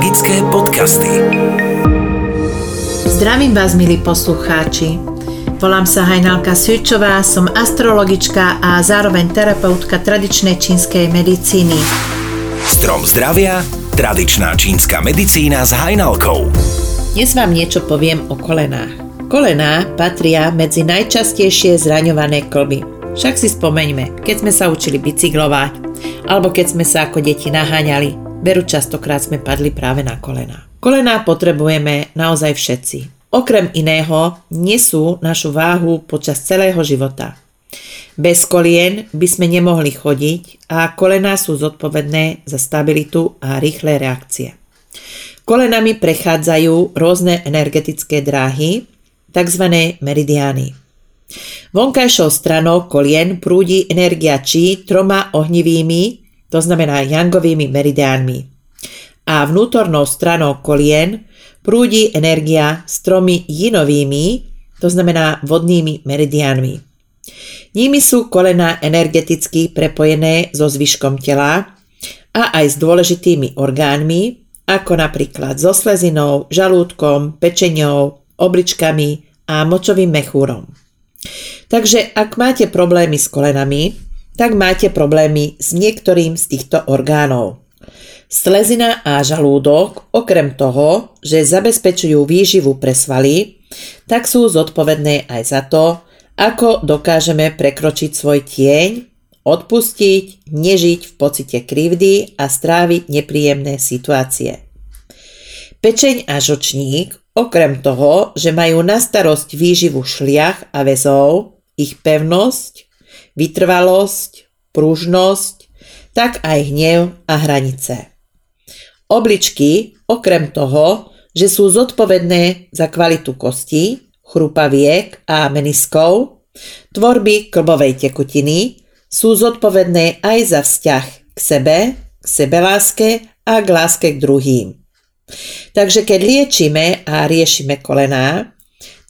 Magické podcasty. Zdravím vás, milí poslucháči. Volám sa Hajnalka Svičová, som astrologička a zároveň terapeutka tradičnej čínskej medicíny. Strom zdravia, tradičná čínska medicína s Hajnalkou. Dnes vám niečo poviem o kolenách. Kolená patria medzi najčastejšie zraňované klby. Však si spomeňme, keď sme sa učili bicyklovať, alebo keď sme sa ako deti naháňali, Veru častokrát sme padli práve na kolená. Kolená potrebujeme naozaj všetci. Okrem iného nesú našu váhu počas celého života. Bez kolien by sme nemohli chodiť a kolená sú zodpovedné za stabilitu a rýchle reakcie. Kolenami prechádzajú rôzne energetické dráhy, tzv. meridiány. Vonkajšou stranou kolien prúdi energia či troma ohnivými to znamená jangovými meridiánmi. A vnútornou stranou kolien prúdi energia s tromi jinovými, to znamená vodnými meridiánmi. Nimi sú kolena energeticky prepojené so zvyškom tela a aj s dôležitými orgánmi, ako napríklad so slezinou, žalúdkom, pečenou, obličkami a močovým mechúrom. Takže ak máte problémy s kolenami, tak máte problémy s niektorým z týchto orgánov. Slezina a žalúdok, okrem toho, že zabezpečujú výživu pre svaly, tak sú zodpovedné aj za to, ako dokážeme prekročiť svoj tieň, odpustiť, nežiť v pocite krivdy a stráviť nepríjemné situácie. Pečeň a žočník, okrem toho, že majú na starosť výživu šliach a väzov, ich pevnosť, vytrvalosť, pružnosť, tak aj hnev a hranice. Obličky, okrem toho, že sú zodpovedné za kvalitu kosti, chrupaviek a meniskov, tvorby klbovej tekutiny, sú zodpovedné aj za vzťah k sebe, k sebeláske a k láske k druhým. Takže keď liečíme a riešime kolená,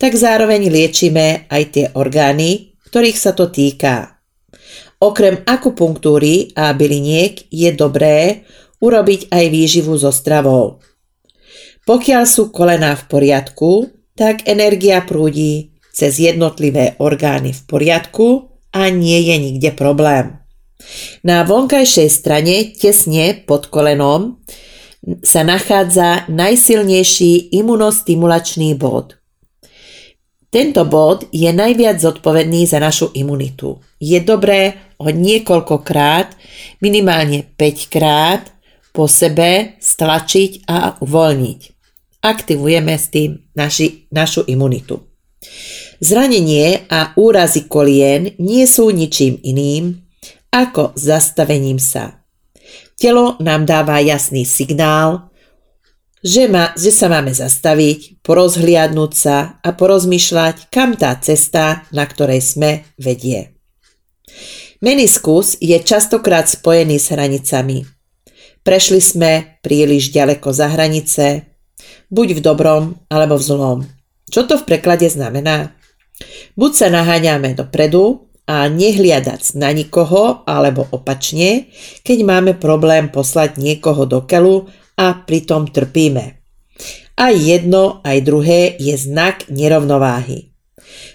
tak zároveň liečíme aj tie orgány, ktorých sa to týka. Okrem akupunktúry a byliniek je dobré urobiť aj výživu so stravou. Pokiaľ sú kolená v poriadku, tak energia prúdi cez jednotlivé orgány v poriadku a nie je nikde problém. Na vonkajšej strane, tesne pod kolenom, sa nachádza najsilnejší imunostimulačný bod – tento bod je najviac zodpovedný za našu imunitu. Je dobré ho niekoľkokrát, minimálne 5 krát po sebe stlačiť a uvoľniť. Aktivujeme s tým naši, našu imunitu. Zranenie a úrazy kolien nie sú ničím iným ako zastavením sa. Telo nám dáva jasný signál, že, ma, že sa máme zastaviť, porozhliadnúť sa a porozmýšľať, kam tá cesta, na ktorej sme, vedie. Meniskus je častokrát spojený s hranicami. Prešli sme príliš ďaleko za hranice, buď v dobrom alebo v zlom. Čo to v preklade znamená? Buď sa naháňame dopredu a nehliadac na nikoho, alebo opačne, keď máme problém poslať niekoho do keľu a pritom trpíme. Aj jedno, aj druhé je znak nerovnováhy.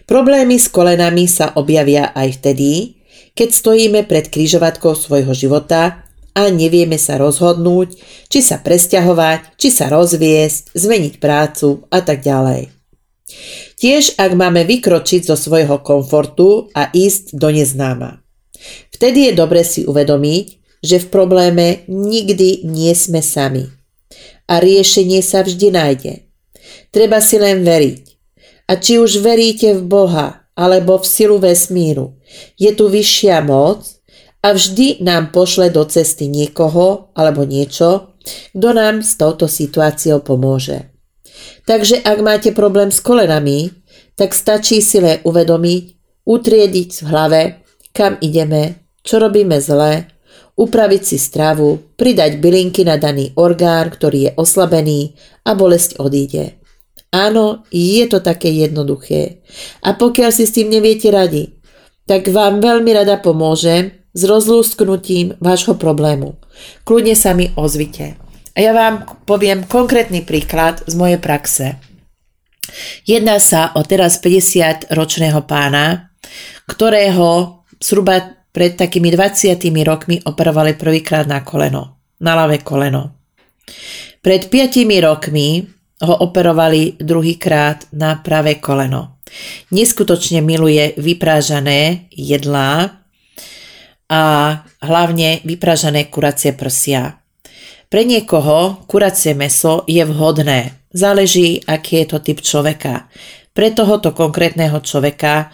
Problémy s kolenami sa objavia aj vtedy, keď stojíme pred kryžovatkou svojho života a nevieme sa rozhodnúť, či sa presťahovať, či sa rozviesť, zmeniť prácu a tak ďalej. Tiež ak máme vykročiť zo svojho komfortu a ísť do neznáma. Vtedy je dobre si uvedomiť, že v probléme nikdy nie sme sami. A riešenie sa vždy nájde. Treba si len veriť. A či už veríte v Boha alebo v silu vesmíru, je tu vyššia moc a vždy nám pošle do cesty niekoho alebo niečo, kto nám s touto situáciou pomôže. Takže ak máte problém s kolenami, tak stačí si len uvedomiť, utriediť v hlave, kam ideme, čo robíme zle upraviť si stravu, pridať bylinky na daný orgán, ktorý je oslabený a bolesť odíde. Áno, je to také jednoduché. A pokiaľ si s tým neviete radi, tak vám veľmi rada pomôžem s rozlúsknutím vášho problému. Kľudne sa mi ozvite. A ja vám poviem konkrétny príklad z mojej praxe. Jedná sa o teraz 50-ročného pána, ktorého zhruba pred takými 20 rokmi operovali prvýkrát na koleno, na ľavé koleno. Pred 5 rokmi ho operovali druhýkrát na pravé koleno. Neskutočne miluje vyprážané jedlá a hlavne vyprážané kuracie prsia. Pre niekoho kuracie meso je vhodné. Záleží, aký je to typ človeka. Pre tohoto konkrétneho človeka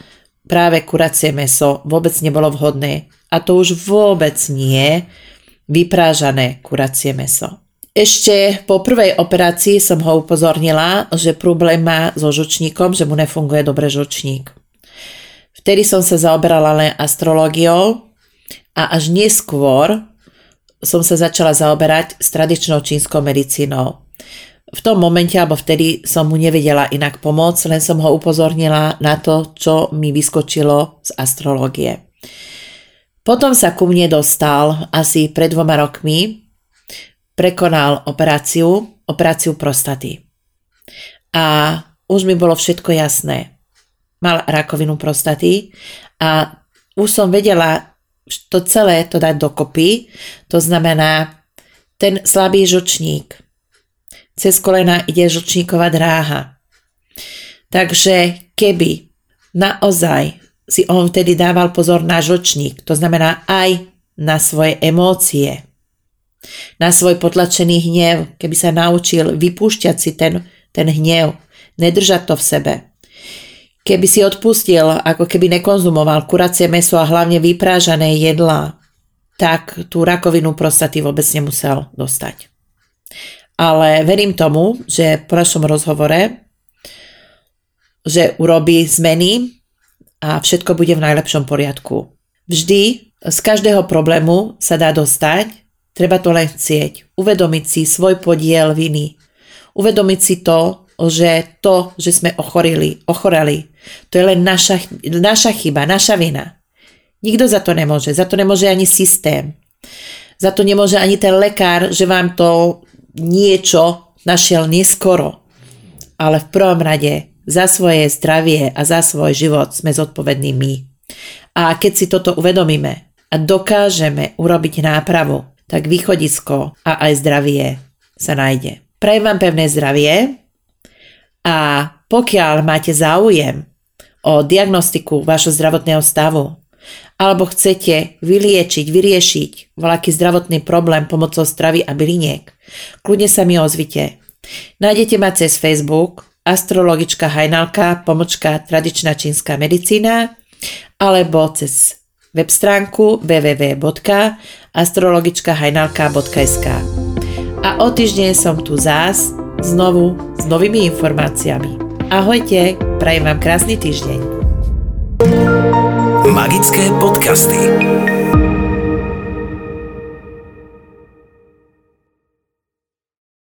práve kuracie meso vôbec nebolo vhodné. A to už vôbec nie vyprážané kuracie meso. Ešte po prvej operácii som ho upozornila, že problém má so žučníkom, že mu nefunguje dobre žučník. Vtedy som sa zaoberala len astrológiou a až neskôr som sa začala zaoberať s tradičnou čínskou medicínou. V tom momente alebo vtedy som mu nevedela inak pomôcť, len som ho upozornila na to, čo mi vyskočilo z astrológie. Potom sa ku mne dostal asi pred dvoma rokmi, prekonal operáciu, operáciu prostaty. A už mi bolo všetko jasné. Mal rakovinu prostaty a už som vedela to celé to dať dokopy, to znamená ten slabý žočník. Cez kolena ide žočníková dráha. Takže keby naozaj si on vtedy dával pozor na žočník, to znamená aj na svoje emócie, na svoj potlačený hnev, keby sa naučil vypúšťať si ten, ten hnev, nedržať to v sebe, Keby si odpustil, ako keby nekonzumoval kuracie meso a hlavne vyprážané jedlá, tak tú rakovinu prostaty vôbec nemusel dostať. Ale verím tomu, že po našom rozhovore, že urobí zmeny a všetko bude v najlepšom poriadku. Vždy z každého problému sa dá dostať, treba to len chcieť, uvedomiť si svoj podiel viny, uvedomiť si to, že to, že sme ochorili, ochoreli, to je len naša, naša chyba, naša vina. Nikto za to nemôže. Za to nemôže ani systém. Za to nemôže ani ten lekár, že vám to niečo našiel neskoro. Ale v prvom rade za svoje zdravie a za svoj život sme zodpovední my. A keď si toto uvedomíme a dokážeme urobiť nápravu, tak východisko a aj zdravie sa nájde. Prajem vám pevné zdravie, a pokiaľ máte záujem o diagnostiku vášho zdravotného stavu, alebo chcete vyliečiť, vyriešiť voľaký zdravotný problém pomocou stravy a byliniek, kľudne sa mi ozvite. Nájdete ma cez Facebook astrologička Hajnalka, pomočka tradičná čínska medicína, alebo cez web stránku www.astrologičkahajnalka.sk A o týždeň som tu zás znovu s novými informáciami. Ahojte, prajem vám krásny týždeň. Magické podcasty.